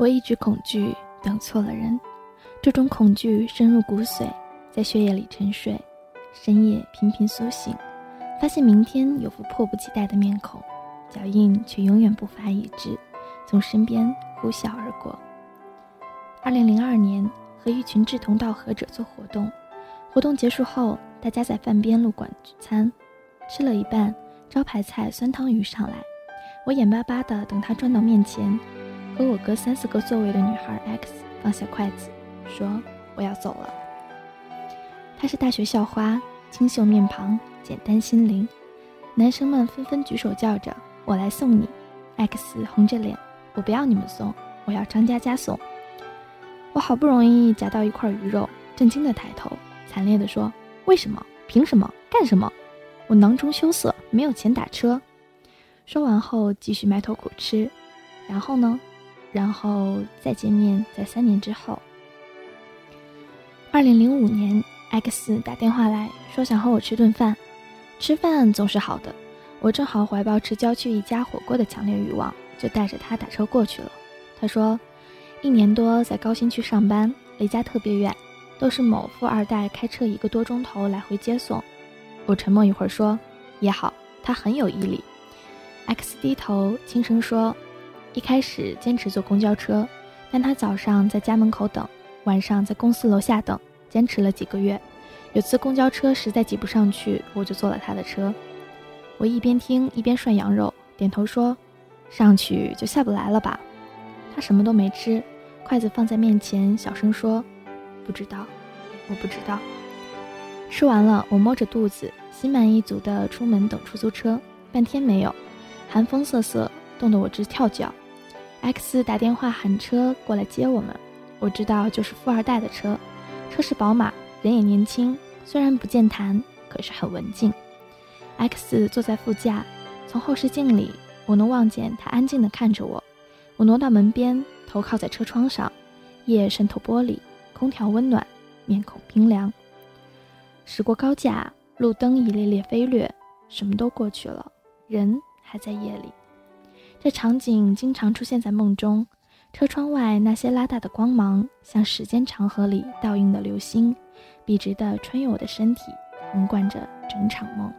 我一直恐惧等错了人，这种恐惧深入骨髓，在血液里沉睡。深夜频频苏醒，发现明天有副迫不及待的面孔，脚印却永远步伐一致，从身边呼啸而过。二零零二年，和一群志同道合者做活动，活动结束后，大家在饭边路馆聚餐，吃了一半，招牌菜酸汤鱼上来，我眼巴巴的等他转到面前。和我隔三四个座位的女孩 X 放下筷子，说：“我要走了。”她是大学校花，清秀面庞，简单心灵。男生们纷纷举手叫着：“我来送你。”X 红着脸：“我不要你们送，我要张佳佳送。”我好不容易夹到一块鱼肉，震惊的抬头，惨烈的说：“为什么？凭什么？干什么？”我囊中羞涩，没有钱打车。说完后，继续埋头苦吃。然后呢？然后再见面，在三年之后，二零零五年，X 打电话来说想和我吃顿饭。吃饭总是好的，我正好怀抱吃郊区一家火锅的强烈欲望，就带着他打车过去了。他说，一年多在高新区上班，离家特别远，都是某富二代开车一个多钟头来回接送。我沉默一会儿说，也好，他很有毅力。X 低头轻声说。一开始坚持坐公交车，但他早上在家门口等，晚上在公司楼下等，坚持了几个月。有次公交车实在挤不上去，我就坐了他的车。我一边听一边涮羊肉，点头说：“上去就下不来了吧？”他什么都没吃，筷子放在面前，小声说：“不知道，我不知道。”吃完了，我摸着肚子，心满意足地出门等出租车，半天没有，寒风瑟瑟，冻得我直跳脚。X 打电话喊车过来接我们，我知道就是富二代的车，车是宝马，人也年轻，虽然不健谈，可是很文静。X 坐在副驾，从后视镜里我能望见他安静地看着我。我挪到门边，头靠在车窗上，夜渗透玻璃，空调温暖，面孔冰凉。驶过高架，路灯一列列飞掠，什么都过去了，人还在夜里。这场景经常出现在梦中，车窗外那些拉大的光芒，像时间长河里倒映的流星，笔直地穿越我的身体，横贯着整场梦。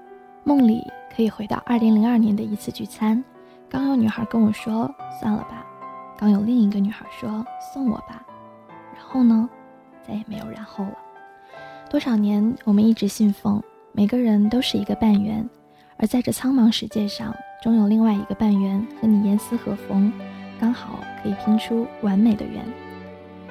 梦里可以回到2002年的一次聚餐，刚有女孩跟我说算了吧，刚有另一个女孩说送我吧，然后呢，再也没有然后了。多少年，我们一直信奉每个人都是一个半圆，而在这苍茫世界上。总有另外一个半圆和你严丝合缝，刚好可以拼出完美的圆，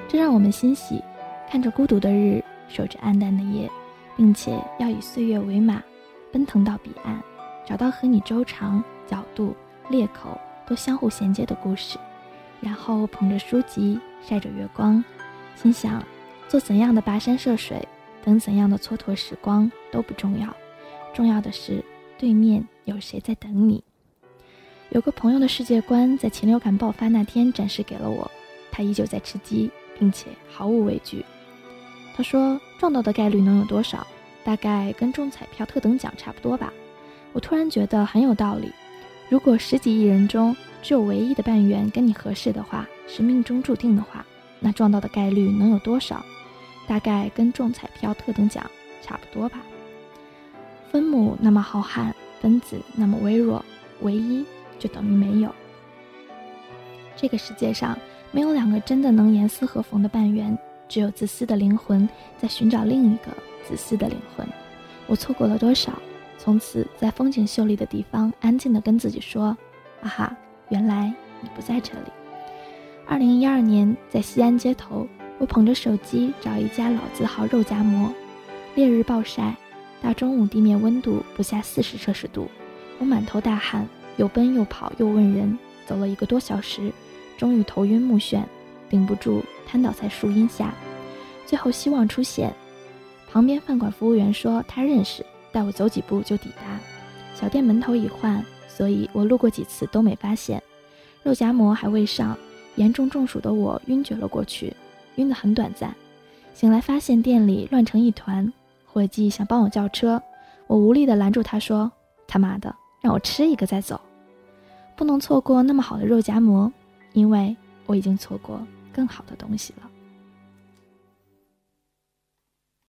这让我们欣喜。看着孤独的日，守着暗淡的夜，并且要以岁月为马，奔腾到彼岸，找到和你周长、角度、裂口都相互衔接的故事，然后捧着书籍，晒着月光，心想：做怎样的跋山涉水，等怎样的蹉跎时光都不重要，重要的是对面有谁在等你。有个朋友的世界观在禽流感爆发那天展示给了我，他依旧在吃鸡，并且毫无畏惧。他说：“撞到的概率能有多少？大概跟中彩票特等奖差不多吧。”我突然觉得很有道理。如果十几亿人中只有唯一的半圆跟你合适的话，是命中注定的话，那撞到的概率能有多少？大概跟中彩票特等奖差不多吧。分母那么浩瀚，分子那么微弱，唯一。就等于没有。这个世界上没有两个真的能严丝合缝的半圆，只有自私的灵魂在寻找另一个自私的灵魂。我错过了多少？从此在风景秀丽的地方，安静地跟自己说：“啊哈，原来你不在这里。”二零一二年，在西安街头，我捧着手机找一家老字号肉夹馍。烈日暴晒，大中午地面温度不下四十摄氏度，我满头大汗。又奔又跑又问人，走了一个多小时，终于头晕目眩，顶不住，瘫倒在树荫下。最后希望出现，旁边饭馆服务员说他认识，带我走几步就抵达。小店门头已换，所以我路过几次都没发现。肉夹馍还未上，严重中暑的我晕厥了过去，晕得很短暂。醒来发现店里乱成一团，伙计想帮我叫车，我无力地拦住他说：“他妈的！”让我吃一个再走，不能错过那么好的肉夹馍，因为我已经错过更好的东西了。